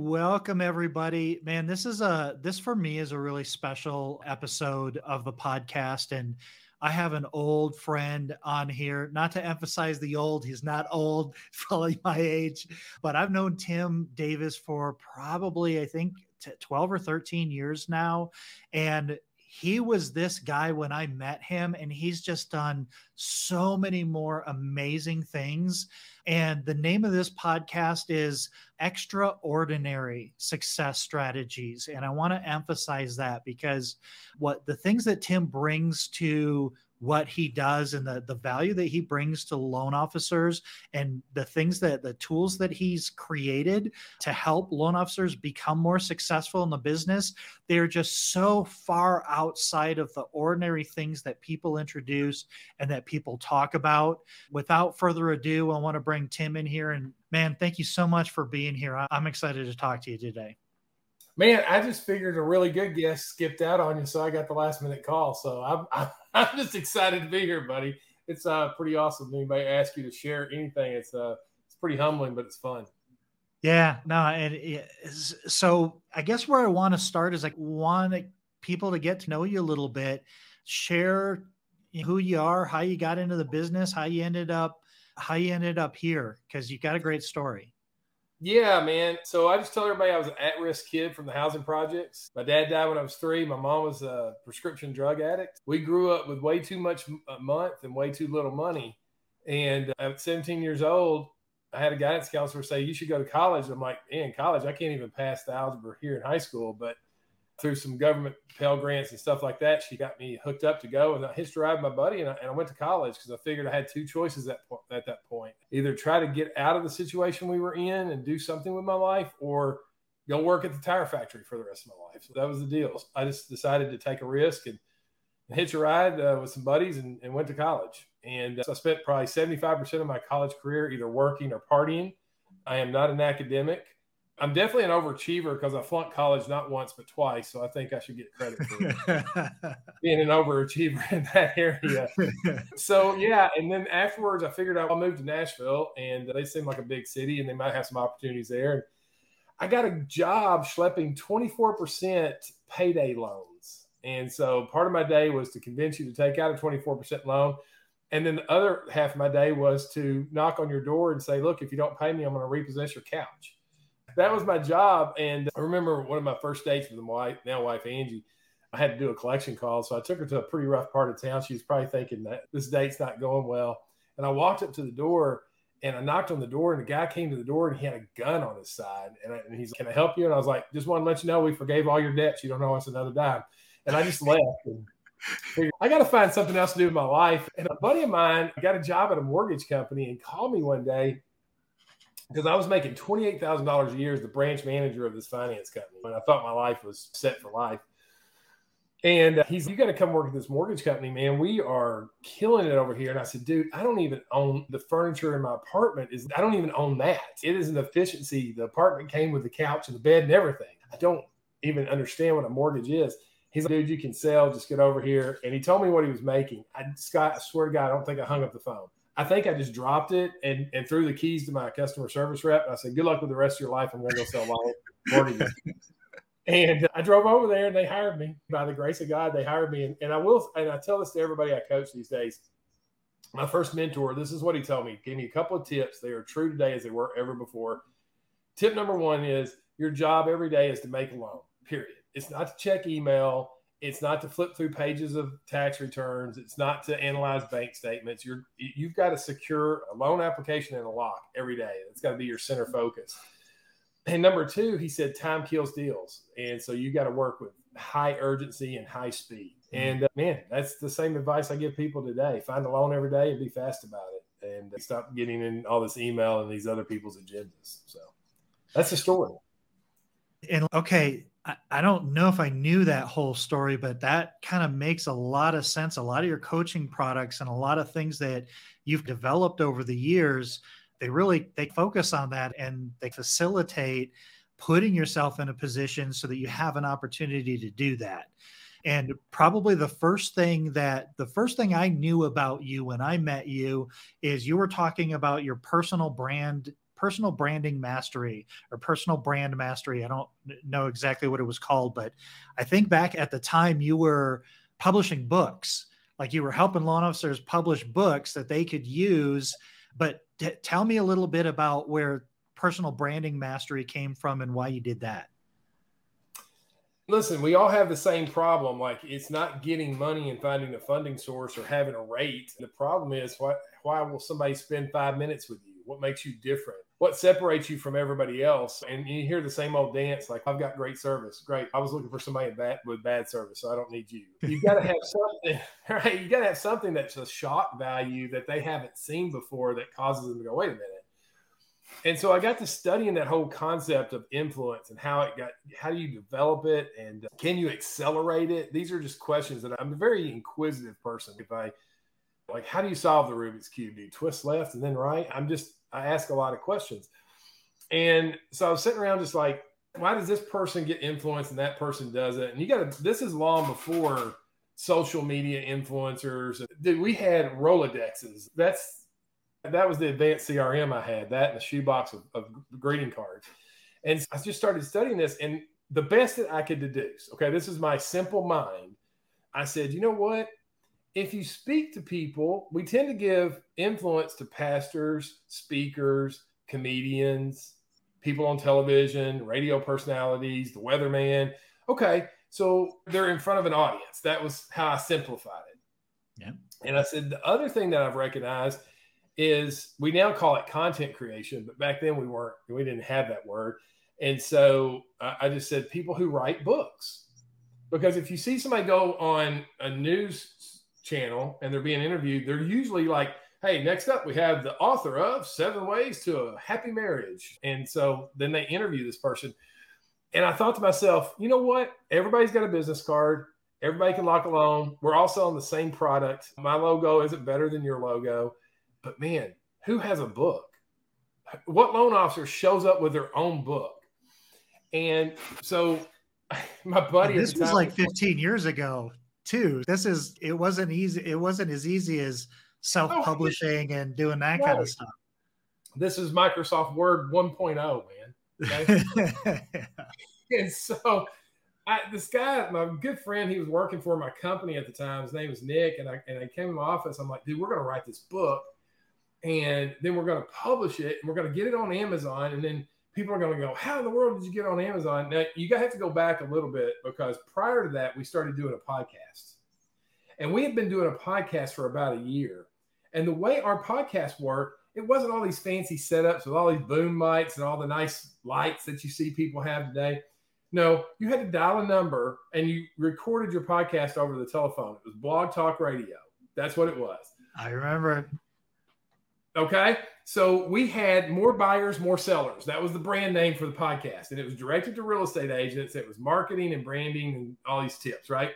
Welcome everybody. Man, this is a this for me is a really special episode of the podcast and I have an old friend on here, not to emphasize the old, he's not old, probably my age, but I've known Tim Davis for probably I think 12 or 13 years now and he was this guy when I met him, and he's just done so many more amazing things. And the name of this podcast is Extraordinary Success Strategies. And I want to emphasize that because what the things that Tim brings to what he does and the, the value that he brings to loan officers and the things that the tools that he's created to help loan officers become more successful in the business they're just so far outside of the ordinary things that people introduce and that people talk about. Without further ado i want to bring tim in here and man thank you so much for being here. I'm excited to talk to you today. Man, I just figured a really good guest skipped out on you, so I got the last minute call. So I'm, I'm, I'm just excited to be here, buddy. It's uh, pretty awesome. Anybody ask you to share anything, it's uh, it's pretty humbling, but it's fun. Yeah, no, and so I guess where I want to start is like want people to get to know you a little bit, share who you are, how you got into the business, how you ended up, how you ended up here, because you got a great story. Yeah, man. So I just tell everybody I was an at-risk kid from the housing projects. My dad died when I was three. My mom was a prescription drug addict. We grew up with way too much a month and way too little money. And at 17 years old, I had a guidance counselor say, "You should go to college." I'm like, "In college, I can't even pass the algebra here in high school." But through some government Pell Grants and stuff like that, she got me hooked up to go. And I hitched a ride with my buddy, and I, and I went to college because I figured I had two choices at, at that point: either try to get out of the situation we were in and do something with my life, or go work at the tire factory for the rest of my life. So that was the deal. I just decided to take a risk and, and hitch a ride uh, with some buddies and, and, went to college. And uh, so I spent probably 75% of my college career either working or partying. I am not an academic. I'm definitely an overachiever because I flunked college not once but twice, so I think I should get credit for being an overachiever in that area. so yeah, and then afterwards, I figured out I'll move to Nashville, and they seem like a big city, and they might have some opportunities there. And I got a job schlepping 24% payday loans, and so part of my day was to convince you to take out a 24% loan. And then the other half of my day was to knock on your door and say, look, if you don't pay me, I'm going to repossess your couch that was my job. And I remember one of my first dates with my wife, now wife Angie. I had to do a collection call, so I took her to a pretty rough part of town. She was probably thinking that this date's not going well. And I walked up to the door and I knocked on the door, and the guy came to the door and he had a gun on his side. And, I, and he's, "Can I help you?" And I was like, "Just want to let you know we forgave all your debts. You don't owe us another dime." And I just left. And I got to find something else to do with my life. And a buddy of mine got a job at a mortgage company and called me one day because I was making twenty eight thousand dollars a year as the branch manager of this finance company, and I thought my life was set for life. And uh, he's, you got to come work at this mortgage company, man. We are killing it over here. And I said, dude, I don't even own the furniture in my apartment. Is I don't even own that. It is an efficiency. The apartment came with the couch and the bed and everything. I don't even understand what a mortgage is. He's like, dude, you can sell. Just get over here. And he told me what he was making. I, Scott, I swear to God, I don't think I hung up the phone. I think I just dropped it and, and threw the keys to my customer service rep. I said, Good luck with the rest of your life. I'm going to go sell mortgages. and I drove over there and they hired me. By the grace of God, they hired me. And, and I will, and I tell this to everybody I coach these days. My first mentor, this is what he told me. Gave me a couple of tips. They are true today as they were ever before. Tip number one is your job every day is to make a loan, period. It's not to check email it's not to flip through pages of tax returns. It's not to analyze bank statements. You're you've got to secure a loan application and a lock every day. It's got to be your center focus. And number two, he said time kills deals, and so you got to work with high urgency and high speed. Mm-hmm. And uh, man, that's the same advice I give people today: find a loan every day and be fast about it, and stop getting in all this email and these other people's agendas. So that's the story. And okay, I, don't know if I knew that whole story, but that kind of makes a lot of sense. A lot of your coaching products and a lot of things that you've developed over the years, they really they focus on that and they facilitate putting yourself in a position so that you have an opportunity to do that. And probably the first thing that the first thing I knew about you when I met you is you were talking about your personal brand personal branding mastery or personal brand mastery. I don't know exactly what it was called, but I think back at the time you were publishing books, like you were helping law officers publish books that they could use. But t- tell me a little bit about where personal branding mastery came from and why you did that. Listen, we all have the same problem. Like it's not getting money and finding a funding source or having a rate. The problem is why why will somebody spend five minutes with you? What makes you different? What separates you from everybody else? And you hear the same old dance like I've got great service. Great. I was looking for somebody bad, with bad service, so I don't need you. You got to have something, right? You got to have something that's a shock value that they haven't seen before that causes them to go, wait a minute and so I got to studying that whole concept of influence and how it got, how do you develop it and uh, can you accelerate it? These are just questions that I'm a very inquisitive person. If I like, how do you solve the Rubik's Cube? Do you twist left and then right? I'm just, I ask a lot of questions. And so I was sitting around just like, why does this person get influence and that person doesn't? And you got to, this is long before social media influencers. Dude, we had Rolodexes. That's that was the advanced CRM I had, that and a shoebox of, of greeting cards. And I just started studying this. And the best that I could deduce, okay, this is my simple mind. I said, you know what? If you speak to people, we tend to give influence to pastors, speakers, comedians, people on television, radio personalities, the weatherman. Okay, so they're in front of an audience. That was how I simplified it. Yeah. And I said, the other thing that I've recognized is we now call it content creation, but back then we weren't, we didn't have that word. And so I just said people who write books. Because if you see somebody go on a news channel and they're being interviewed, they're usually like, hey, next up we have the author of Seven Ways to a Happy Marriage. And so then they interview this person. And I thought to myself, you know what? Everybody's got a business card. Everybody can lock a loan. We're all selling the same product. My logo isn't better than your logo. But man, who has a book? What loan officer shows up with their own book? And so my buddy, and this was like 15 years ago too. This is it wasn't easy. It wasn't as easy as self-publishing oh, and doing that kind of stuff. This is Microsoft Word 1.0, man. Okay? and so I, this guy, my good friend, he was working for my company at the time. His name was Nick, and I and I came to my office. I'm like, dude, we're going to write this book and then we're going to publish it and we're going to get it on Amazon. And then people are going to go, How in the world did you get on Amazon? Now, you have to go back a little bit because prior to that, we started doing a podcast. And we had been doing a podcast for about a year. And the way our podcast worked, it wasn't all these fancy setups with all these boom mics and all the nice lights that you see people have today. No, you had to dial a number and you recorded your podcast over the telephone. It was Blog Talk Radio. That's what it was. I remember. Okay. So we had more buyers, more sellers. That was the brand name for the podcast. And it was directed to real estate agents. It was marketing and branding and all these tips, right?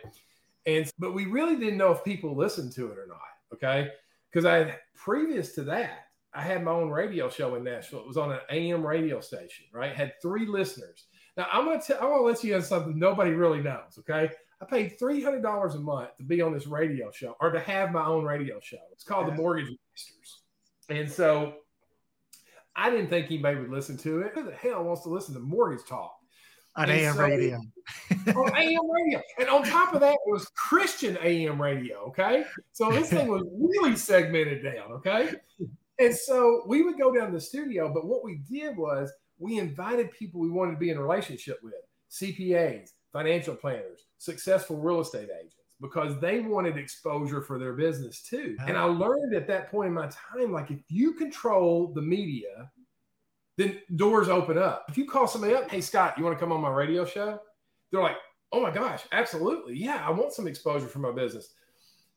And but we really didn't know if people listened to it or not. Okay. Because I had previous to that, I had my own radio show in Nashville. It was on an AM radio station, right? Had three listeners. Now I'm gonna tell I'm gonna let you in something nobody really knows. Okay. I paid three hundred dollars a month to be on this radio show or to have my own radio show. It's called the Mortgage Masters. And so I didn't think anybody would listen to it. Who the hell wants to listen to mortgage talk? On and AM so, radio. on AM radio. And on top of that, it was Christian AM radio. Okay. So this thing was really segmented down. Okay. And so we would go down to the studio, but what we did was we invited people we wanted to be in a relationship with CPAs, financial planners, successful real estate agents because they wanted exposure for their business too. And I learned at that point in my time, like if you control the media, then doors open up. If you call somebody up, hey Scott, you want to come on my radio show? They're like, oh my gosh, absolutely. Yeah, I want some exposure for my business.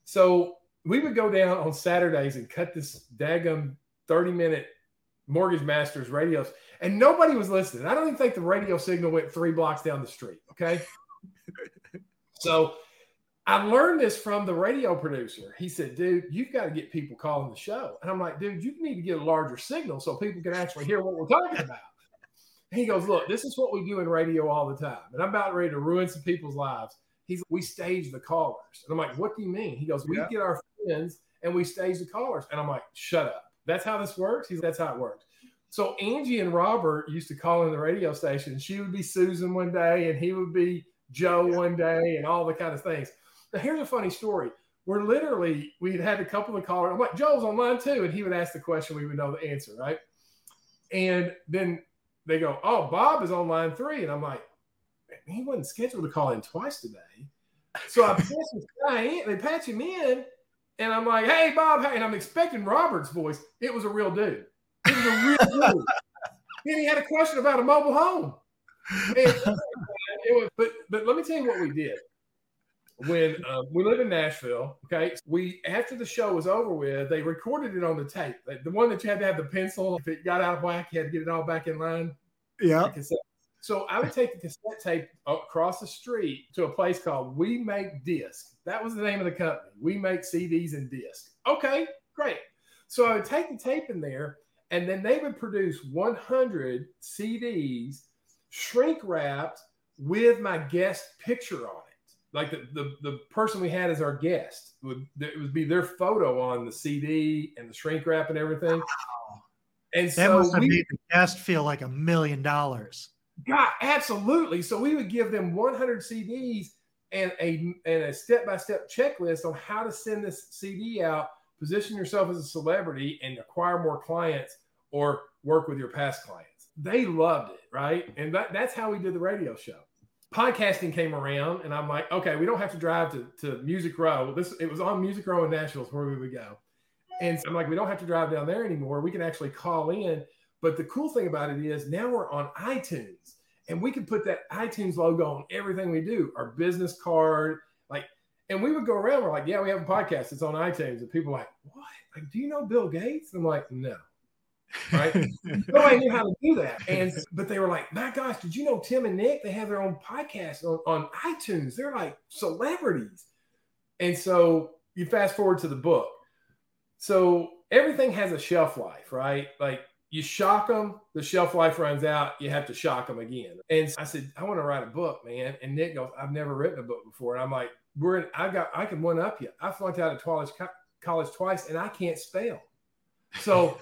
So we would go down on Saturdays and cut this daggum 30 minute mortgage masters radios and nobody was listening. I don't even think the radio signal went three blocks down the street. Okay. so I learned this from the radio producer. He said, dude, you've got to get people calling the show. And I'm like, dude, you need to get a larger signal so people can actually hear what we're talking about. he goes, look, this is what we do in radio all the time. And I'm about ready to ruin some people's lives. He's, we stage the callers. And I'm like, what do you mean? He goes, we yeah. get our friends and we stage the callers. And I'm like, shut up. That's how this works. He's, that's how it works. So Angie and Robert used to call in the radio station. She would be Susan one day, and he would be Joe one day, and all the kind of things. Here's a funny story. We're literally we had had a couple of callers. I'm like, Joe's online too, and he would ask the question, we would know the answer, right? And then they go, "Oh, Bob is on line three. and I'm like, he wasn't scheduled to call in twice today. So I patch this guy in, they patch him in, and I'm like, hey, Bob, hey, and I'm expecting Robert's voice. It was a real dude. It was a real dude. and he had a question about a mobile home. And, was, but but let me tell you what we did. When um, we live in Nashville, okay, we after the show was over with, they recorded it on the tape. The one that you had to have the pencil. If it got out of whack, you had to get it all back in line. Yeah. So I would take the cassette tape across the street to a place called We Make Disc. That was the name of the company. We make CDs and discs. Okay, great. So I would take the tape in there, and then they would produce 100 CDs shrink wrapped with my guest picture on it. Like the, the, the person we had as our guest would it would be their photo on the CD and the shrink wrap and everything. And that so must have we, made the guest feel like a million dollars. God, absolutely. So we would give them 100 CDs and a and a step by step checklist on how to send this CD out, position yourself as a celebrity, and acquire more clients or work with your past clients. They loved it, right? And that, that's how we did the radio show. Podcasting came around, and I'm like, okay, we don't have to drive to, to Music Row. This it was on Music Row in Nashville where we would go. And so I'm like, we don't have to drive down there anymore. We can actually call in but the cool thing about it is now we're on iTunes and we can put that iTunes logo on everything we do, our business card, like, and we would go around. We're like, yeah, we have a podcast. It's on iTunes, and people like, what? Like, do you know Bill Gates? I'm like, no. Right? Nobody knew how to do that. And but they were like, my gosh, did you know Tim and Nick? They have their own podcast on, on iTunes. They're like celebrities. And so you fast forward to the book. So everything has a shelf life, right? Like you shock them, the shelf life runs out, you have to shock them again. And I said, I want to write a book, man. And Nick goes, I've never written a book before. And I'm like, we're in, I got, I can one up you. I flunked out of college, college twice and I can't spell. So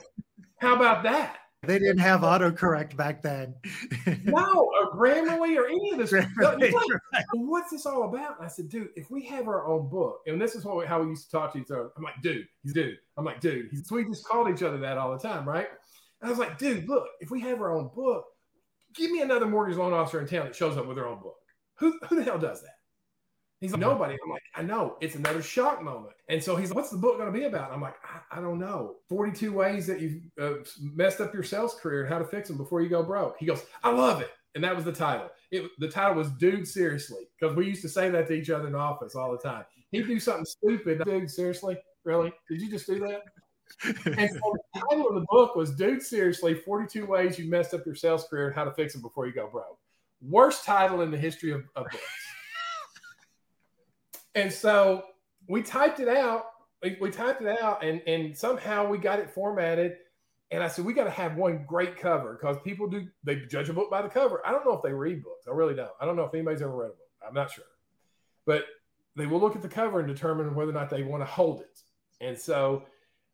how about that? They didn't have autocorrect back then. no, or Grammarly or any of this. Like, right. What's this all about? And I said, dude, if we have our own book, and this is what, how we used to talk to each other. I'm like, dude, he's dude. I'm like, dude. He's, so we just called each other that all the time, right? And I was like, dude, look, if we have our own book, give me another mortgage loan officer in town that shows up with their own book. Who, who the hell does that? He's like, nobody. I'm like, I know. It's another shock moment. And so he's like, what's the book going to be about? I'm like, I, I, don't know. 42 ways that you've uh, messed up your sales career and how to fix them before you go broke. He goes, I love it. And that was the title. It, the title was Dude Seriously, because we used to say that to each other in office all the time. He'd do something stupid. Dude, seriously? Really? Did you just do that? and so the title of the book was Dude Seriously 42 Ways You Messed Up Your Sales Career and How to Fix Them Before You Go Broke. Worst title in the history of, of books. And so we typed it out. We, we typed it out and, and somehow we got it formatted. And I said, we got to have one great cover because people do, they judge a book by the cover. I don't know if they read books. I really don't. I don't know if anybody's ever read a book. I'm not sure. But they will look at the cover and determine whether or not they want to hold it. And so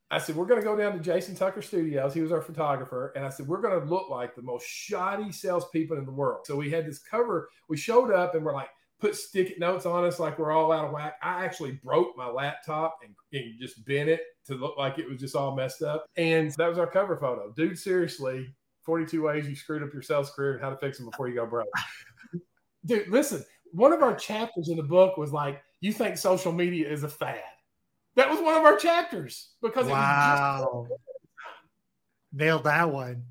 I said, we're going to go down to Jason Tucker Studios. He was our photographer. And I said, we're going to look like the most shoddy salespeople in the world. So we had this cover. We showed up and we're like, put sticky notes on us like we're all out of whack. I actually broke my laptop and, and just bent it to look like it was just all messed up. And that was our cover photo. Dude, seriously, 42 ways you screwed up your sales career and how to fix them before you go broke. Dude, listen, one of our chapters in the book was like, you think social media is a fad. That was one of our chapters because wow. nailed that one.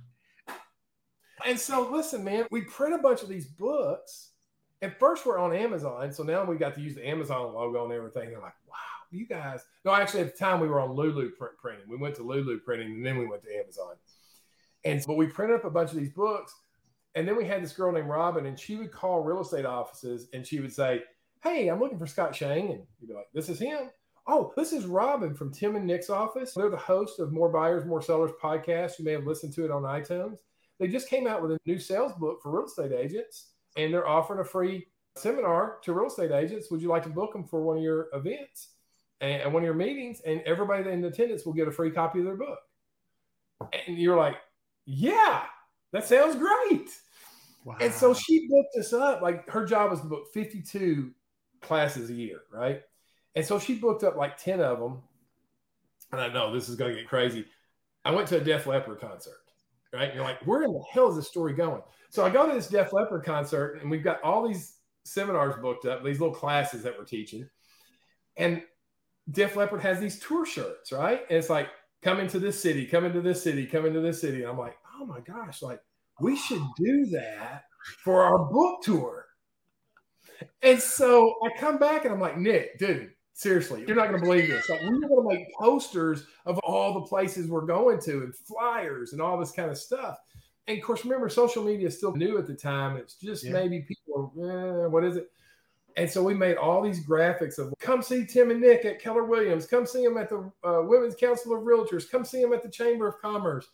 And so, listen, man, we print a bunch of these books. And first, we're on Amazon, so now we got to use the Amazon logo and everything. They're like, "Wow, you guys!" No, actually, at the time we were on Lulu print, printing. We went to Lulu printing, and then we went to Amazon. And but we printed up a bunch of these books, and then we had this girl named Robin, and she would call real estate offices, and she would say, "Hey, I'm looking for Scott Shang," and you'd be like, "This is him." Oh, this is Robin from Tim and Nick's office. They're the host of More Buyers, More Sellers podcast. You may have listened to it on iTunes. They just came out with a new sales book for real estate agents, and they're offering a free seminar to real estate agents. Would you like to book them for one of your events and one of your meetings? And everybody in attendance will get a free copy of their book. And you're like, Yeah, that sounds great. Wow. And so she booked us up. Like her job was to book 52 classes a year, right? And so she booked up like 10 of them. And I know this is going to get crazy. I went to a Def Leppard concert, right? You're like, where in the hell is this story going? So I go to this Def Leppard concert, and we've got all these seminars booked up, these little classes that we're teaching. And Def Leppard has these tour shirts, right? And it's like, come into this city, come into this city, come into this city. And I'm like, oh my gosh, like we should do that for our book tour. And so I come back and I'm like, Nick, dude, seriously, you're not going to believe this. Like, we were going to make posters of all the places we're going to and flyers and all this kind of stuff. And of course, remember, social media is still new at the time. It's just yeah. maybe people, eh, what is it? And so we made all these graphics of come see Tim and Nick at Keller Williams, come see them at the uh, Women's Council of Realtors, come see them at the Chamber of Commerce.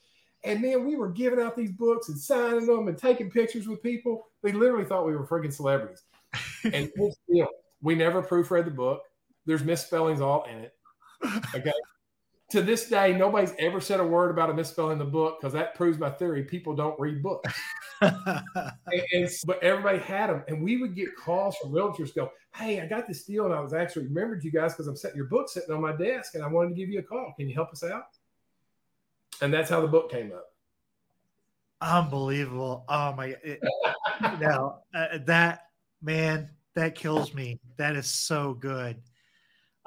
And then we were giving out these books and signing them and taking pictures with people. They literally thought we were freaking celebrities. and we never proofread the book. There's misspellings all in it. Okay. to this day, nobody's ever said a word about a misspelling in the book because that proves my theory. People don't read books. and, and, but everybody had them, and we would get calls from realtors. Go, hey, I got this deal, and I was actually remembered you guys because I'm setting your book sitting on my desk, and I wanted to give you a call. Can you help us out? And that's how the book came up. Unbelievable! Oh my, it, no, uh, that man, that kills me. That is so good.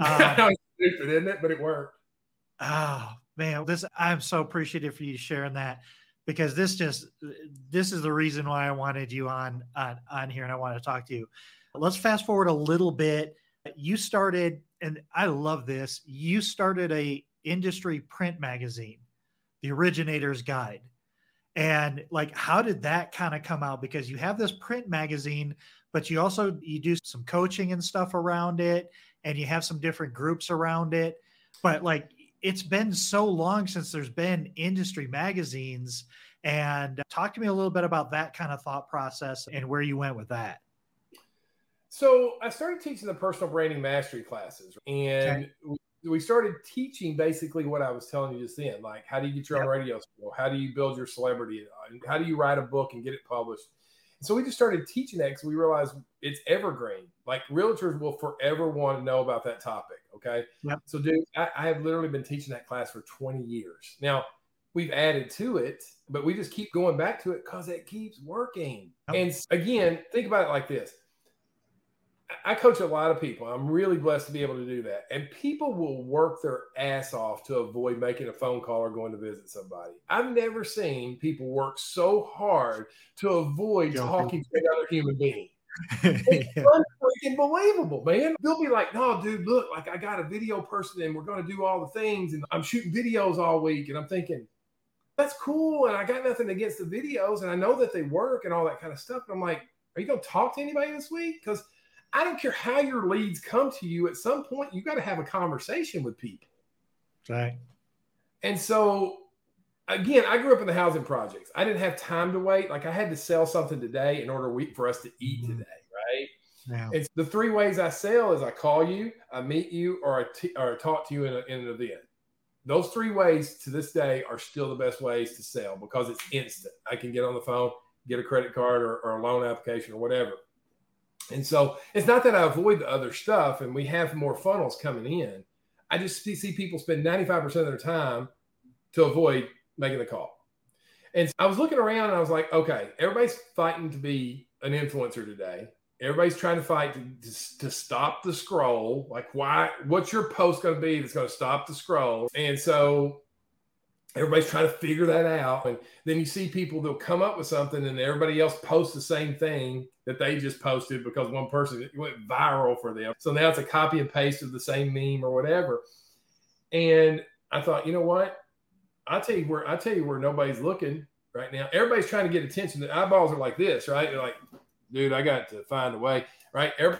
Um, stupid, isn't it? But it worked. Oh man, this I'm so appreciative for you sharing that because this just this is the reason why I wanted you on on, on here and I want to talk to you. Let's fast forward a little bit. You started, and I love this. You started a industry print magazine, the Originator's Guide. And like, how did that kind of come out? Because you have this print magazine, but you also you do some coaching and stuff around it, and you have some different groups around it. But like, it's been so long since there's been industry magazines. And uh, talk to me a little bit about that kind of thought process and where you went with that. So I started teaching the personal branding mastery classes, and okay. we started teaching basically what I was telling you just then, like how do you get your yep. own radio show, how do you build your celebrity, uh, how do you write a book and get it published. So we just started teaching that because we realized it's evergreen. Like realtors will forever want to know about that topic. Okay. Yep. So, dude, I, I have literally been teaching that class for 20 years. Now, we've added to it, but we just keep going back to it because it keeps working. Yep. And again, think about it like this I coach a lot of people. I'm really blessed to be able to do that. And people will work their ass off to avoid making a phone call or going to visit somebody. I've never seen people work so hard to avoid talking to another human being. it's yeah. freaking man. They'll be like, no, dude, look, like I got a video person and we're going to do all the things and I'm shooting videos all week. And I'm thinking, that's cool. And I got nothing against the videos and I know that they work and all that kind of stuff. And I'm like, are you going to talk to anybody this week? Because I don't care how your leads come to you. At some point, you got to have a conversation with people. Right. And so, again, I grew up in the housing projects. I didn't have time to wait. Like I had to sell something today in order for us to eat mm-hmm. today. Right. Yeah. It's the three ways I sell is I call you, I meet you, or I, t- or I talk to you in, a, in an event. Those three ways to this day are still the best ways to sell because it's instant. I can get on the phone, get a credit card or, or a loan application or whatever and so it's not that I avoid the other stuff and we have more funnels coming in. I just see people spend 95% of their time to avoid making the call. And so I was looking around and I was like, okay, everybody's fighting to be an influencer today. Everybody's trying to fight to, to, to stop the scroll. Like, why? What's your post going to be that's going to stop the scroll? And so everybody's trying to figure that out. And then you see people they'll come up with something and everybody else posts the same thing that they just posted because one person went viral for them. So now it's a copy and paste of the same meme or whatever. And I thought, you know what? I'll tell you where I tell you where nobody's looking right now. Everybody's trying to get attention. The eyeballs are like this, right? They're like, dude, I got to find a way, right? Every,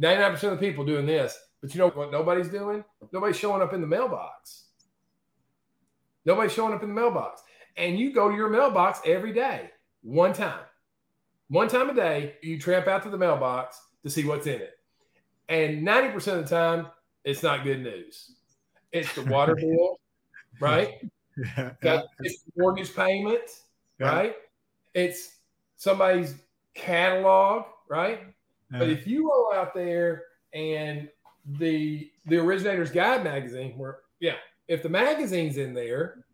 99% of the people doing this. But you know what nobody's doing? Nobody's showing up in the mailbox Nobody's showing up in the mailbox. And you go to your mailbox every day, one time. One time a day, you tramp out to the mailbox to see what's in it. And 90% of the time, it's not good news. It's the water bill, right? Yeah. Got- It's mortgage payment, Yeah. right? It's somebody's catalog, right? But if you go out there and the the originator's guide magazine, where yeah, if the magazine's in there,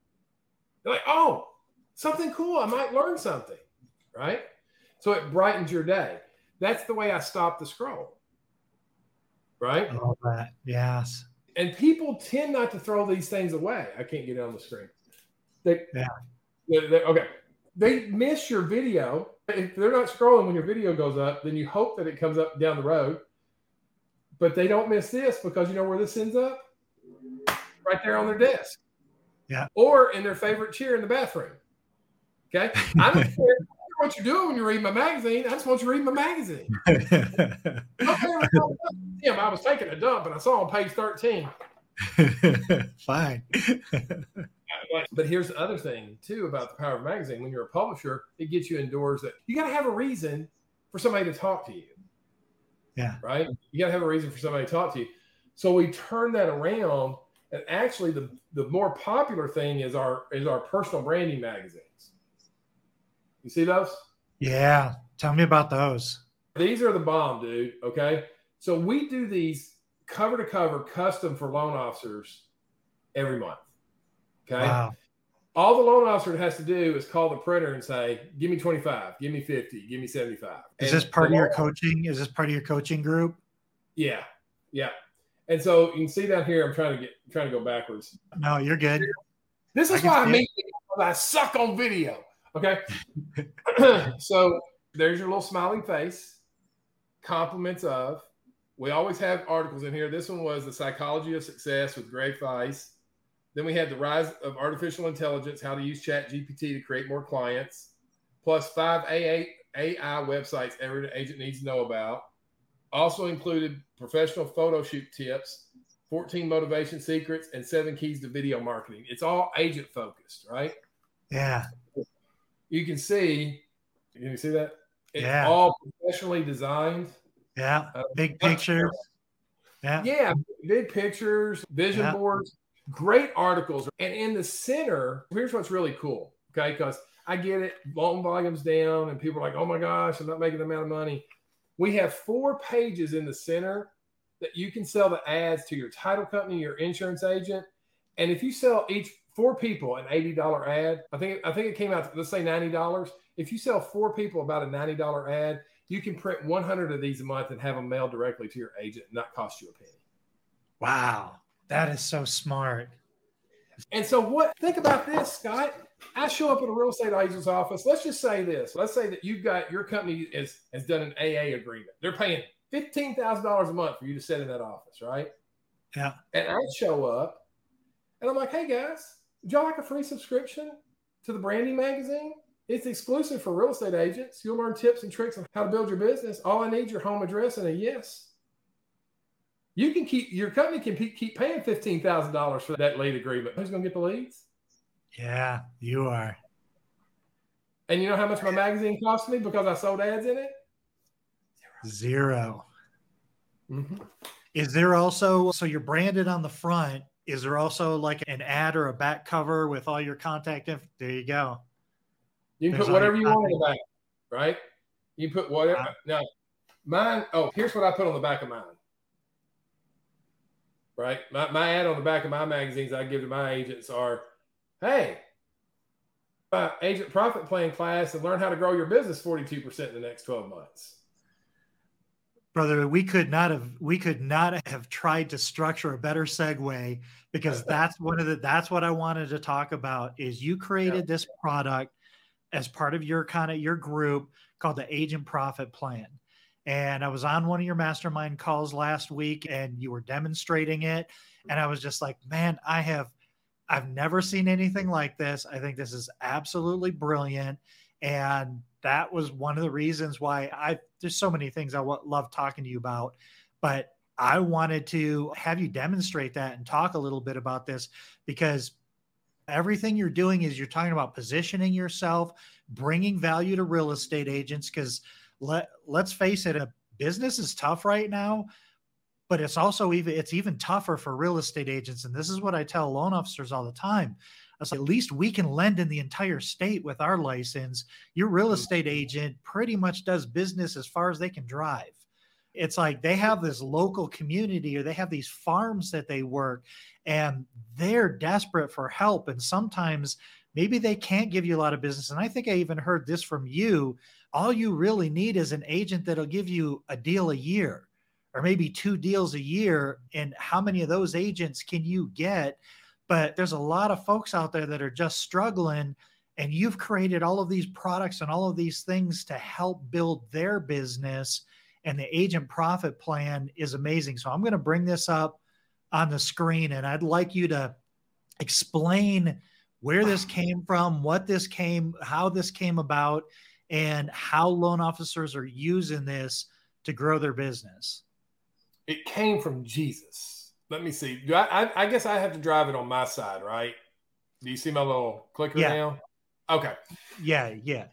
you're like, oh, something cool. I might learn something, right? So it brightens your day. That's the way I stop the scroll, right? All that. Yes. And people tend not to throw these things away. I can't get it on the screen. They, Yeah. they- they- okay. They miss your video. If they're not scrolling when your video goes up, then you hope that it comes up down the road. But they don't miss this because you know where this ends up? Right there on their desk. Yeah. Or in their favorite chair in the bathroom. Okay. I don't care what you're doing when you read my magazine. I just want you to read my magazine. Tim, I was taking a dump and I saw on page 13. Fine. But here's the other thing too about the power of a magazine. When you're a publisher, it gets you indoors that you got to have a reason for somebody to talk to you. Yeah. Right. You got to have a reason for somebody to talk to you. So we turn that around, and actually, the the more popular thing is our is our personal branding magazines. You see those? Yeah. Tell me about those. These are the bomb, dude. Okay. So we do these cover to cover custom for loan officers every month. Okay. Wow. All the loan officer has to do is call the printer and say, give me 25, give me 50, give me 75. Is And this part of your coaching? Is this part of your coaching group? Yeah. Yeah. And so you can see down here, I'm trying to get trying to go backwards. No, you're good. This is can why I see it. meet you, because I suck on video. Okay. so there's your little smiling face, compliments of. We always have articles in here. This one was the psychology of success with Greg Feist. Then we had the rise of artificial intelligence, how to use Chat GPT to create more clients, plus five AA, AI websites every agent needs to know about. Also included professional photo shoot tips, 14 motivation secrets, and seven keys to video marketing. It's all agent focused, right? Yeah. You can see, can you see that? It's Yeah. all professionally designed. Yeah. Uh, Big pictures. Yeah. Yeah, big pictures, vision Yeah. boards, great articles. And in the center, here's what's really cool. Okay. Because I get it, loan volume's down, and people are like, oh my gosh, I'm not making the amount of money. We have four pages in the center that you can sell the ads to your title company, your insurance agent. And if you sell each four people an $80 ad, I think I think it came out, let's say $90. If you sell four people about a $90 ad, you can print 100 of these a month and have them mailed directly to your agent and not cost you a penny. Wow. That is so smart. And so, what? Think about this, Scott. I show up at a real estate agent's office. Let's just say this. Let's say that you've got your company is, has done an AA agreement. They're paying fifteen thousand dollars a month for you to sit in that office, right? Yeah. And I show up, and I'm like, "Hey guys, would y'all like a free subscription to the Branding magazine? It's exclusive for real estate agents. You'll learn tips and tricks on how to build your business. All I need is your home address and a yes." You can keep your company can keep paying fifteen thousand dollars for that lead agreement. Who's going to get the leads? Yeah. You are. And you know how much my magazine cost me because I sold ads in it? 0 mm-hmm. Is there also so you're branded on the front? Is there also like an ad or a back cover with all your contact info? There you go. You can There's put whatever you want in the back, right? You put whatever. Wow. Now, mine. Oh, here's what I put on the back of mine. Right, my, my ad on the back of my magazines I give to my agents are, "Hey, uh, agent profit plan class and learn how to grow your business 42% in the next 12 months." Brother, we could not have we could not have tried to structure a better segue because that's one of the that's what I wanted to talk about is you created this product as part of your kind of your group called the agent profit plan. And I was on one of your mastermind calls last week and you were demonstrating it and I was just like, "Man, I have I've never seen anything like this. I think this is absolutely brilliant." And that was one of the reasons why I there's so many things I w- love talking to you about, but I wanted to have you demonstrate that and talk a little bit about this because everything you're doing is you're talking about positioning yourself, bringing value to real estate agents because let let's face it, a business is tough right now, but it's also even it's even tougher for real estate agents and this is what I tell loan officers all the time. At least we can lend in the entire state with our license. Your real Mm-hmm. estate agent pretty much does business as far as they can drive. It's like they have this local community or they have these farms that they work and they're desperate for help. And sometimes maybe they can't give you a lot of business. And I think I even heard this from you. All you really need is an agent that'll give you a deal a year or maybe two deals a year. And how many of those agents can you get? But there's a lot of folks out there that are just struggling. And you've created all of these products and all of these things to help build their business. And the agent profit plan is amazing. So I'm going to bring this up on the screen and I'd like you to explain where this came from, what this came, how this came about, and how loan officers are using this to grow their business. It came from Jesus. Let me see. Do I, I, I guess I have to drive it on my side, right? Do you see my little clicker Yeah. now? Okay. Yeah, yeah.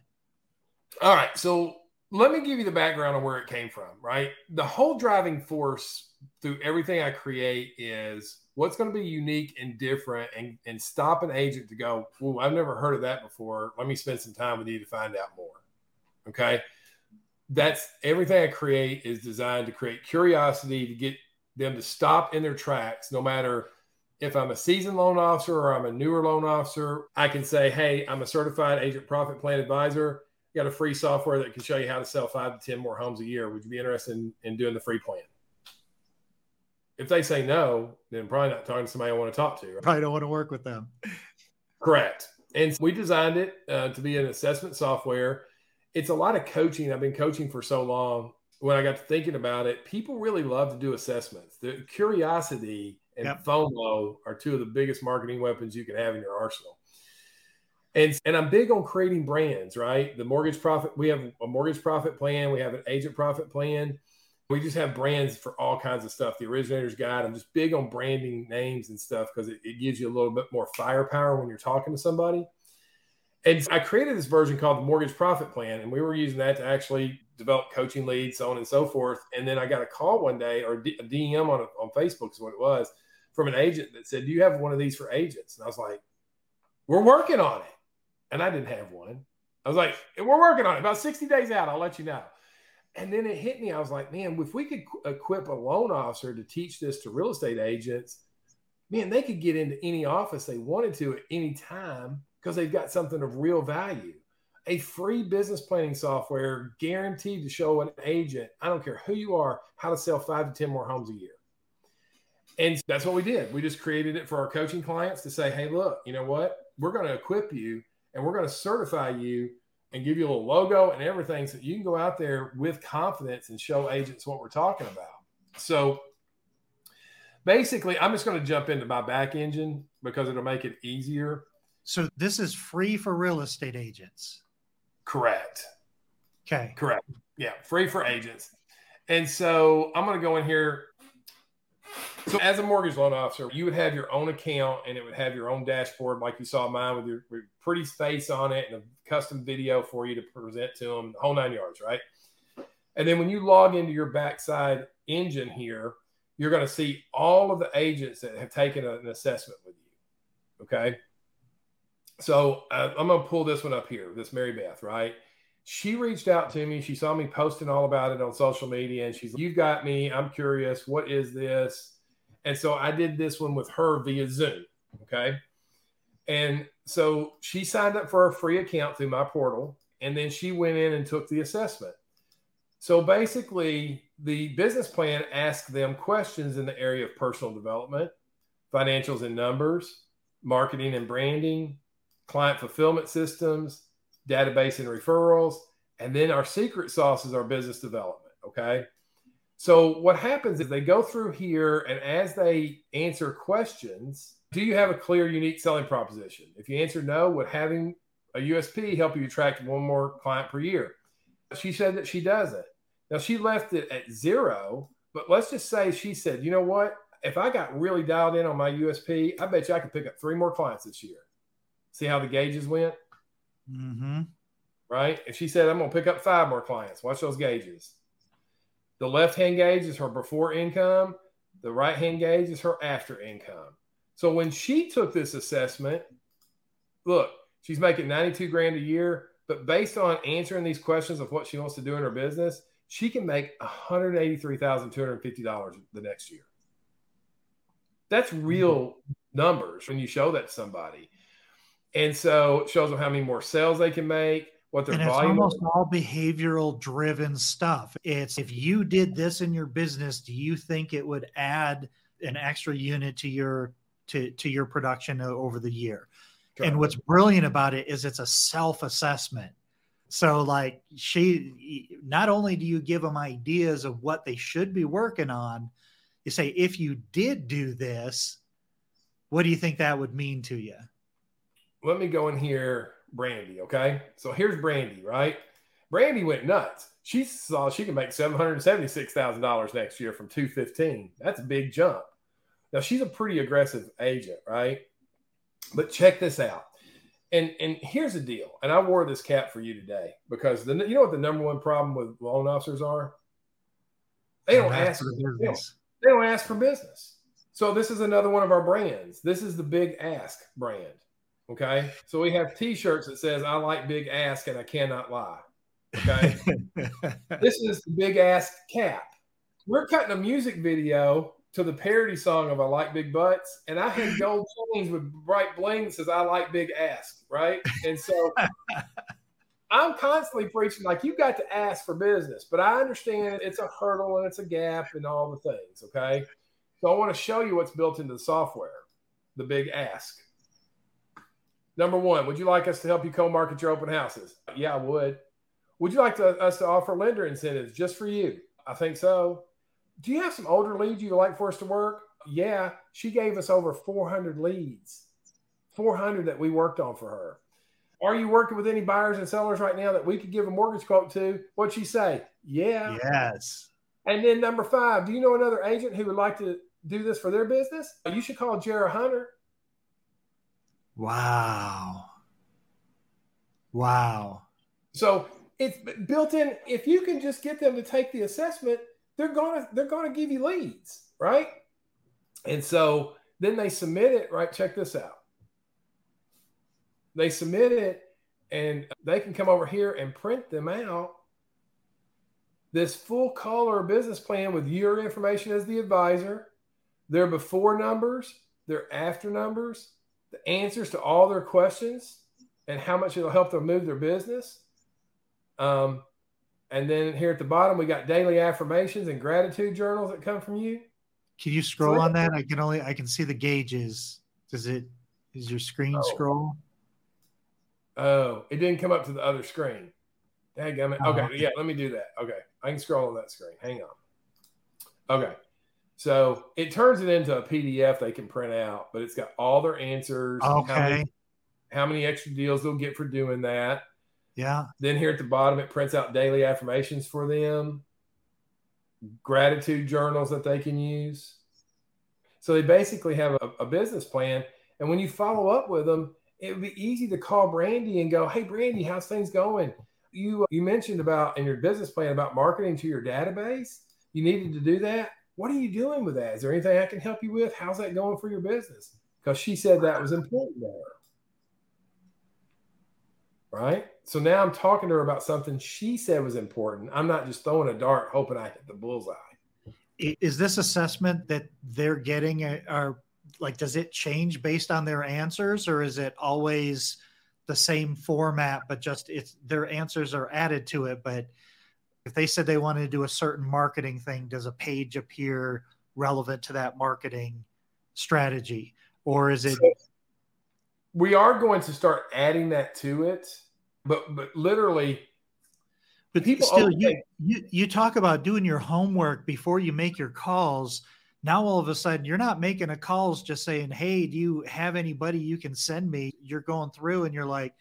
All right. So let me give you the background on where it came from, right? The whole driving force through everything I create is what's going to be unique and different and, and stop an agent to go, Well, I've never heard of that before. Let me spend some time with you to find out more. Okay. That's everything I create is designed to create curiosity to get them to stop in their tracks, no matter if I'm a seasoned loan officer or I'm a newer loan officer. I can say, Hey, I'm a certified agent profit plan advisor got a free software that can show you how to sell five to 10 more homes a year. Would you be interested in, in doing the free plan? If they say no, then probably not talking to somebody I want to talk to. right? Probably don't want to work with them. Correct. And we designed it uh, to be an assessment software. It's a lot of coaching. I've been coaching for so long. When I got to thinking about it, people really love to do assessments. The curiosity and Yep. FOMO are two of the biggest marketing weapons you can have in your arsenal. And, and I'm big on creating brands, right? The mortgage profit, we have a mortgage profit plan, we have an agent profit plan. We just have brands for all kinds of stuff. The originator's guide. I'm just big on branding names and stuff because it, it gives you a little bit more firepower when you're talking to somebody. And I created this version called the mortgage profit plan, and we were using that to actually develop coaching leads, so on and so forth. And then I got a call one day, or a DM on on Facebook is what it was, from an agent that said, "Do you have one of these for agents?" And I was like, "We're working on it." And I didn't have one. I was like, "We're working on it. About sixty days out, I'll let you know." And then it hit me. I was like, "Man, if we could equip a loan officer to teach this to real estate agents, man, they could get into any office they wanted to at any time." Because they've got something of real value. A free business planning software guaranteed to show an agent, I don't care who you are, how to sell five to 10 more homes a year. And that's what we did. We just created it for our coaching clients to say, hey, look, you know what? We're going to equip you and we're going to certify you and give you a little logo and everything so you can go out there with confidence and show agents what we're talking about. So basically, I'm just going to jump into my back engine because it'll make it easier. So this is free for real estate agents. Correct. Okay. Correct. Yeah, free for agents. And so I'm going to go in here. So, as a mortgage loan officer, you would have your own account and it would have your own dashboard, like you saw mine with your, pretty face on it and a custom video for you to present to them, the whole nine yards, right? And then when you log into your backside engine here, you're going to see all of the agents that have taken an assessment with you. Okay. So uh, I'm going to pull this one up here, this Mary Beth, right? She reached out to me. She saw me posting all about it on social media and she's like, You got me. I'm curious. What is this? And so I did this one with her via Zoom. Okay. And so she signed up for a free account through my portal. And then she went in and took the assessment. So basically, the business plan asked them questions in the area of personal development, financials and numbers, marketing and branding, client fulfillment systems, database and referrals, and then our secret sauce is our business development. Okay. So what happens is they go through here, and as they answer questions, do you have a clear, unique selling proposition? If you answer no, would having a USP help you attract one more client per year? She said that she doesn't. Now she left it at zero, but let's just say she said, you know what? If I got really dialed in on my USP, I bet you I could pick up three more clients this year. See how the gauges went? Mm-hmm. right? If she said, I'm going to pick up five more clients, watch those gauges. The left hand gauge is her before income, the right hand gauge is her after income. So when she took this assessment, look, she's making 92 grand a year, but based on answering these questions of what she wants to do in her business, she can make $183,250 the next year. That's real numbers when you show that to somebody. And so it shows them how many more sales they can make, what their and it's volume almost all behavioral driven stuff. It's if you did this in your business, do you think it would add an extra unit to your to to your production over the year? And what's brilliant about it is it's a self assessment. So, like, she not only do you give them ideas of what they should be working on, you say, if you did do this, what do you think that would mean to you? Let me go in here, Brandy. Okay. So here's Brandy, right? Brandy went nuts. She saw she can make $776,000 next year from 215. That's a big jump. Now she's a pretty aggressive agent, right? But check this out. And and here's the deal. And I wore this cap for you today because the you know what the number one problem with loan officers are? They don't ask for business. They don't, they don't ask for business. So this is another one of our brands. This is the Big Ask brand. Okay. So we have t-shirts that says I like big ask and I cannot lie. Okay. this is the big ass cap. We're cutting a music video to the parody song of I Like Big Butts, and I had gold chains with bright bling that says I like big ass, right? And so I'm constantly preaching like you got to ask for business, but I understand it's a hurdle and it's a gap and all the things. Okay. So I want to show you what's built into the software, the big ask. Number one, would you like us to help you co-market your open houses? Yeah, I would. Would you like to, us to offer lender incentives just for you? I think so do you have some older leads you'd like for us to work? Yeah, she gave us over 400 leads, 400 that we worked on for her. Are you working with any buyers and sellers right now that we could give a mortgage quote to? What'd she say? Yeah. Yes. And then number five, do you know another agent who would like to do this for their business? You should call Jared Hunter. Wow. Wow. So it's built in. If you can just get them to take the assessment, they're gonna they're gonna give you leads, right? And so then they submit it, right? Check this out. They submit it and they can come over here and print them out. This full color business plan with your information as the advisor, their before numbers, their after numbers, the answers to all their questions, and how much it'll help them move their business. Um, and then here at the bottom, we got daily affirmations and gratitude journals that come from you. Can you scroll so on that? I can only I can see the gauges. Does it is your screen oh. scroll? Oh, it didn't come up to the other screen. Dang, it. okay, oh. yeah, let me do that. Okay, I can scroll on that screen. Hang on. Okay, so it turns it into a PDF they can print out, but it's got all their answers. Okay. How many, how many extra deals they'll get for doing that. Yeah. Then here at the bottom, it prints out daily affirmations for them, gratitude journals that they can use. So they basically have a, a business plan. And when you follow up with them, it would be easy to call Brandy and go, Hey, Brandy, how's things going? You, uh, you mentioned about in your business plan about marketing to your database. You needed to do that. What are you doing with that? Is there anything I can help you with? How's that going for your business? Because she said that was important to her. Right. So now I'm talking to her about something she said was important. I'm not just throwing a dart hoping I hit the bullseye. Is this assessment that they're getting uh, are like does it change based on their answers or is it always the same format but just it's their answers are added to it but if they said they wanted to do a certain marketing thing does a page appear relevant to that marketing strategy? Or is it we are going to start adding that to it but but literally but people still you, you you talk about doing your homework before you make your calls. Now all of a sudden you're not making a calls just saying hey do you have anybody you can send me? You're going through and you're like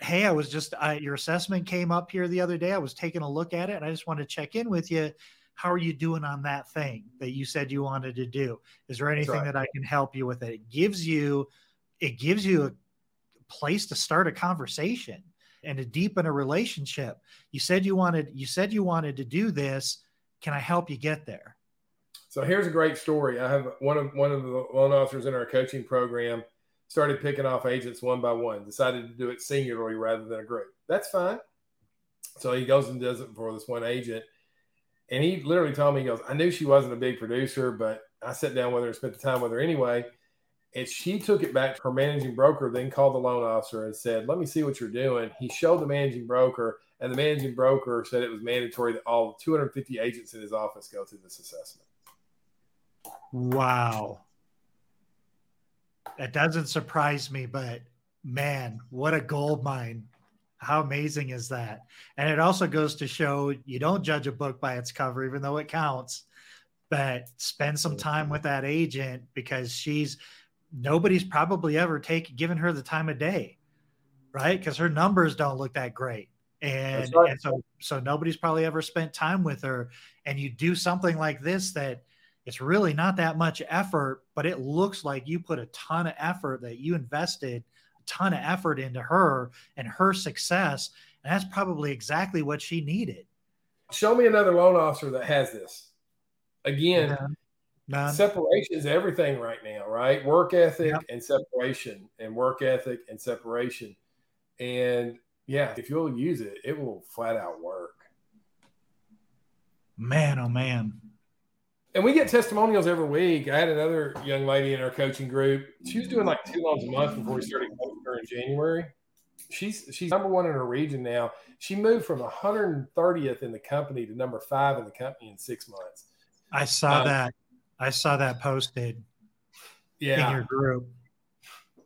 hey i was just I, your assessment came up here the other day i was taking a look at it and i just want to check in with you how are you doing on that thing that you said you wanted to do is there anything right. that i can help you with it it gives you it gives you a place to start a conversation and to deepen a relationship. You said you wanted you said you wanted to do this. Can I help you get there? So here's a great story. I have one of one of the loan officers in our coaching program started picking off agents one by one, decided to do it singularly rather than a group. That's fine. So he goes and does it for this one agent. And he literally told me, he goes, I knew she wasn't a big producer, but I sat down with her and spent the time with her anyway. And she took it back to her managing broker, then called the loan officer and said, Let me see what you're doing. He showed the managing broker, and the managing broker said it was mandatory that all 250 agents in his office go through this assessment. Wow. That doesn't surprise me, but man, what a gold mine. How amazing is that? And it also goes to show you don't judge a book by its cover, even though it counts, but spend some time with that agent because she's nobody's probably ever taken given her the time of day, right? Because her numbers don't look that great. And, right. and so so nobody's probably ever spent time with her. And you do something like this that it's really not that much effort, but it looks like you put a ton of effort that you invested a ton of effort into her and her success. And that's probably exactly what she needed. Show me another loan officer that has this. Again, None. Separation is everything right now, right? Work ethic yep. and separation, and work ethic and separation. And yeah, if you'll use it, it will flat out work. Man, oh man. And we get testimonials every week. I had another young lady in our coaching group. She was doing like two loans a month before we started coaching her in January. She's she's number one in her region now. She moved from 130th in the company to number five in the company in six months. I saw um, that. I saw that posted yeah. in your group.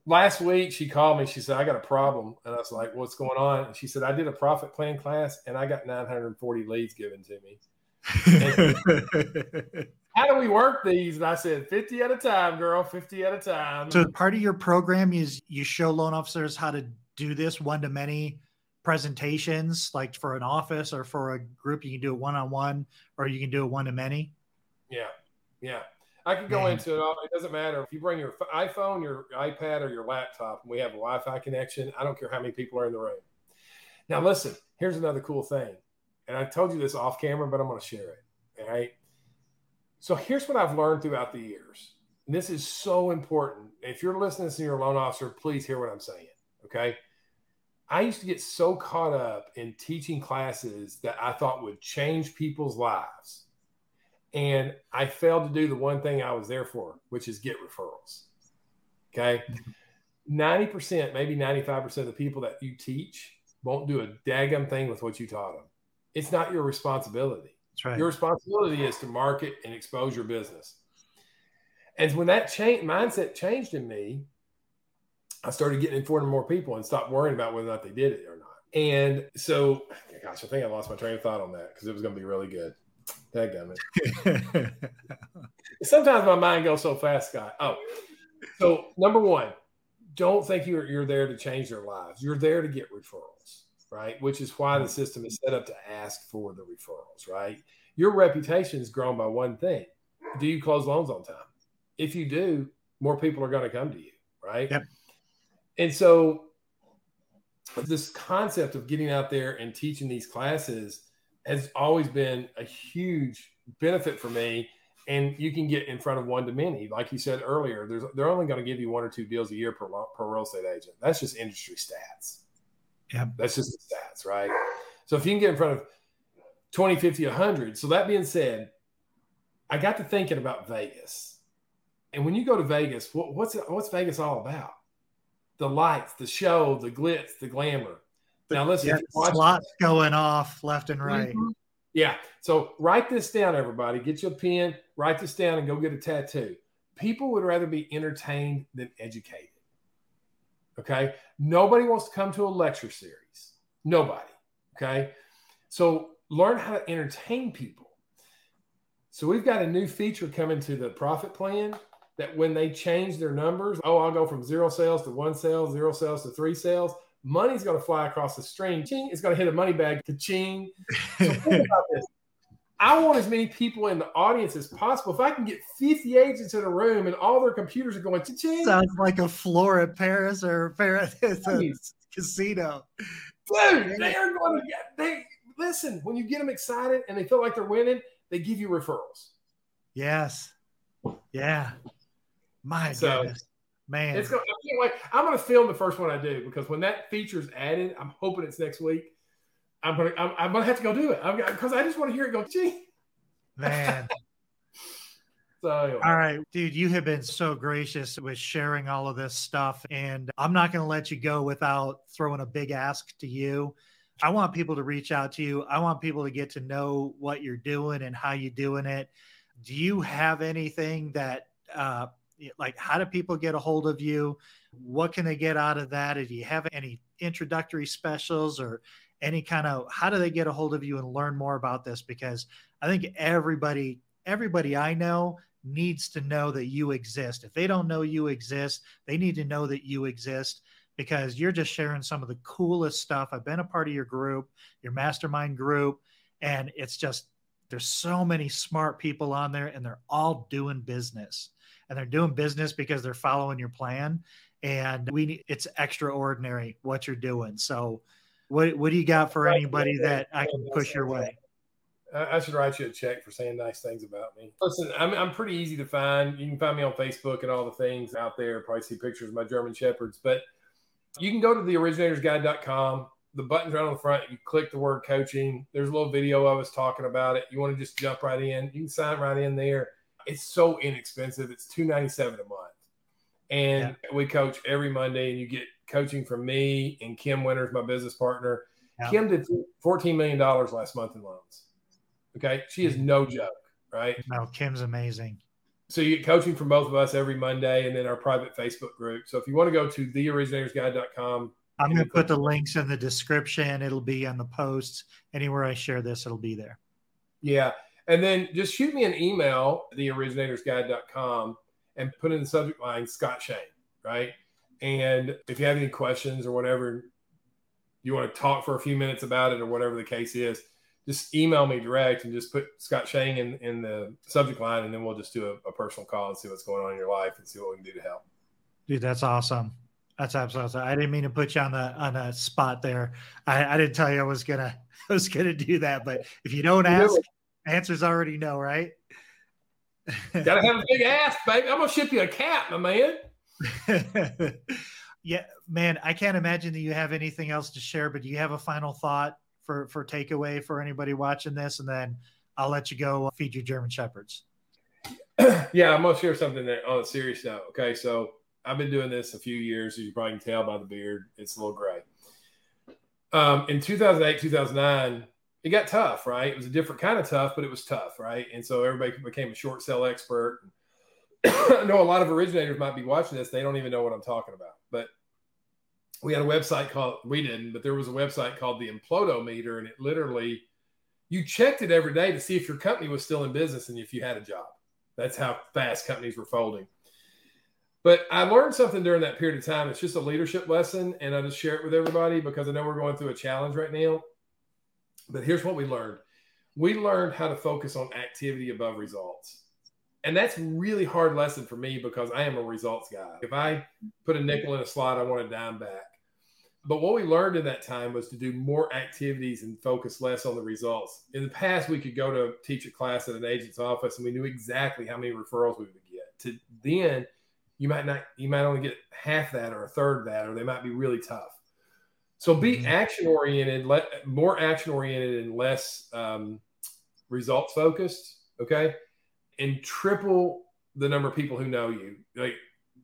Last week, she called me. She said, I got a problem. And I was like, What's going on? And she said, I did a profit plan class and I got 940 leads given to me. How do we work these? And I said, 50 at a time, girl, 50 at a time. So part of your program is you show loan officers how to do this one to many presentations, like for an office or for a group. You can do it one on one or you can do it one to many. Yeah. Yeah. I could go Man. into it. All, it doesn't matter if you bring your iPhone, your iPad, or your laptop, and we have a Wi-Fi connection. I don't care how many people are in the room. Now, listen. Here's another cool thing, and I told you this off camera, but I'm going to share it. All right. So here's what I've learned throughout the years. And this is so important. If you're listening to your loan officer, please hear what I'm saying. Okay. I used to get so caught up in teaching classes that I thought would change people's lives and I failed to do the one thing I was there for, which is get referrals. Okay. 90%, maybe 95% of the people that you teach won't do a daggum thing with what you taught them. It's not your responsibility. That's right. Your responsibility is to market and expose your business. And when that change, mindset changed in me, I started getting in front of more people and stopped worrying about whether or not they did it or not. And so, gosh, I think I lost my train of thought on that because it was going to be really good. That Sometimes my mind goes so fast, Scott. Oh, so number one, don't think you're you're there to change their lives. You're there to get referrals, right? Which is why the system is set up to ask for the referrals, right? Your reputation is grown by one thing: Do you close loans on time? If you do, more people are going to come to you, right? Yep. And so, this concept of getting out there and teaching these classes has always been a huge benefit for me. And you can get in front of one to many, like you said earlier. There's they're only going to give you one or two deals a year per per real estate agent. That's just industry stats. Yeah, that's just the stats, right? So if you can get in front of 20, 50, 100. So that being said, I got to thinking about Vegas. And when you go to Vegas, what, what's what's Vegas all about? The lights, the show, the glitz, the glamour. Now listen, yeah, slots going off left and right. Mm-hmm. Yeah. So write this down, everybody. Get your pen, write this down, and go get a tattoo. People would rather be entertained than educated. Okay. Nobody wants to come to a lecture series. Nobody. Okay. So learn how to entertain people. So we've got a new feature coming to the profit plan that when they change their numbers, oh, I'll go from zero sales to one sale, zero sales to three sales money's going to fly across the stream. Ching, it's going to hit a money bag. Ching. So think about this. I want as many people in the audience as possible. If I can get 50 agents in a room and all their computers are going ching. Sounds like a floor at Paris or Paris casino. Dude, they are going to get they listen, when you get them excited and they feel like they're winning, they give you referrals. Yes. Yeah. My so, goodness. Man, it's gonna. I can't wait. I'm gonna film the first one I do because when that feature is added, I'm hoping it's next week. I'm gonna. I'm, I'm gonna have to go do it. Because I just want to hear it go. Gee, man. so anyway. All right, dude, you have been so gracious with sharing all of this stuff, and I'm not going to let you go without throwing a big ask to you. I want people to reach out to you. I want people to get to know what you're doing and how you're doing it. Do you have anything that, uh, like, how do people get a hold of you? What can they get out of that? Do you have any introductory specials or any kind of how do they get a hold of you and learn more about this? Because I think everybody, everybody I know needs to know that you exist. If they don't know you exist, they need to know that you exist because you're just sharing some of the coolest stuff. I've been a part of your group, your mastermind group, and it's just there's so many smart people on there and they're all doing business. And they're doing business because they're following your plan and we it's extraordinary what you're doing. So what what do you got for anybody that I can push your way? I should write you a check for saying nice things about me. Listen, I'm, I'm pretty easy to find. You can find me on Facebook and all the things out there. Probably see pictures of my German Shepherds, but you can go to the originatorsguide.com. The button's right on the front. You click the word coaching. There's a little video of us talking about it. You want to just jump right in. You can sign right in there. It's so inexpensive. It's two ninety seven a month, and yeah. we coach every Monday. And you get coaching from me and Kim Winters, my business partner. Yeah. Kim did fourteen million dollars last month in loans. Okay, she is no joke, right? No, Kim's amazing so you get coaching from both of us every Monday and then our private Facebook group. So if you want to go to theoriginatorsguide.com. I'm going to put the links in the description. It'll be on the posts. Anywhere I share this, it'll be there. Yeah. And then just shoot me an email, theoriginatorsguide.com, and put in the subject line Scott Shane, right? And if you have any questions or whatever, you want to talk for a few minutes about it or whatever the case is, just email me direct and just put Scott Shane in, in the subject line, and then we'll just do a, a, personal call and see what's going on in your life and see what we can do to help. Dude, that's awesome. That's absolutely. Awesome. I didn't mean to put you on the on a spot there. I, I didn't tell you I was gonna I was gonna do that, but if you don't ask, answers already know, right? Gotta have a big ass, baby. I'm gonna ship you a cat, my man. yeah, man. I can't imagine that you have anything else to share, but do you have a final thought for for takeaway for anybody watching this, and then I'll let you go feed your German shepherds. yeah, I'm gonna share something on a serious note. Okay, so I've been doing this a few years, as you probably can tell by the beard. It's a little gray. Um, in 2008, 2009, it got tough, right? It was a different kind of tough, but it was tough, right? And so everybody became a short sell expert. I know a lot of originators might be watching this; they don't even know what I'm talking about. But we had a website called we didn't, but there was a website called the Implodometer, and it literally you checked it every day to see if your company was still in business and if you had a job. That's how fast companies were folding. But I learned something during that period of time. It's just a leadership lesson, and I just share it with everybody because I know we're going through a challenge right now. But here's what we learned we learned how to focus on activity above results. And that's really hard lesson for me because I am a results guy. If I put a nickel in a slot, I want a dime back. But what we learned in that time was to do more activities and focus less on the results. In the past, we could go to teach a class at an agent's office and we knew exactly how many referrals we would get. To then, you might not, you might only get half that or a third of that, or they might be really tough. So be mm-hmm. action oriented, let, more action oriented and less um, results focused. Okay, and triple the number of people who know you. Like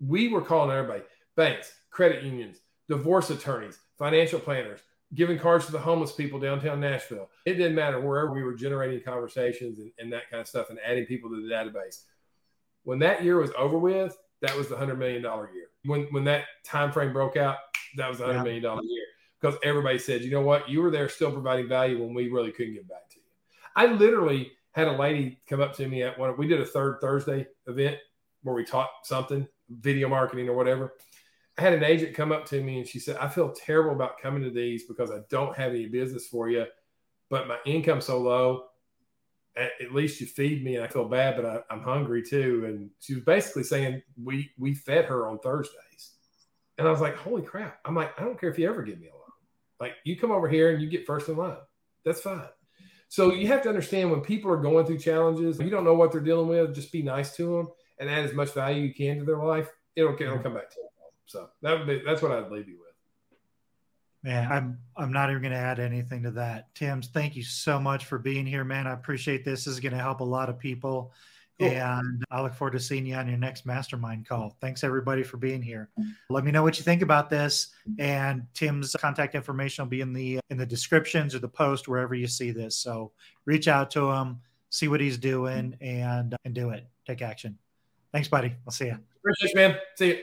we were calling everybody, banks, credit unions divorce attorneys, financial planners, giving cards to the homeless people downtown Nashville. It didn't matter wherever we were generating conversations and, and that kind of stuff and adding people to the database. When that year was over with, that was the hundred million dollar year. When when that time frame broke out, that was the hundred yeah. million dollar year because everybody said, you know what, you were there still providing value when we really couldn't get back to you. I literally had a lady come up to me at one. We did a third Thursday event where we taught something, video marketing or whatever. I had an agent come up to me and she said, I feel terrible about coming to these because I don't have any business for you, but my income's so low. At, at least you feed me and I feel bad, but I, I'm hungry too. And she was basically saying we we fed her on Thursdays. And I was like, holy crap. I'm like, I don't care if you ever give me a loan. Like you come over here and you get first in line. That's fine. So you have to understand when people are going through challenges, you don't know what they're dealing with, just be nice to them and add as much value you can to their life it'll it'll come back to you. So that would be that's what I'd leave you with. Man, I'm I'm not even going to add anything to that. Tim's, thank you so much for being here, man. I appreciate this. This is going to help a lot of people. Cool. And I look forward to seeing you on your next mastermind call. Thanks everybody for being here. Mm-hmm. Let me know what you think about this. And Tim's contact information will be in the in the descriptions or the post wherever you see this. So reach out to him, see what he's doing, and and do it. Take action. Thanks, buddy. I'll see you. Appreciate you, man. See you.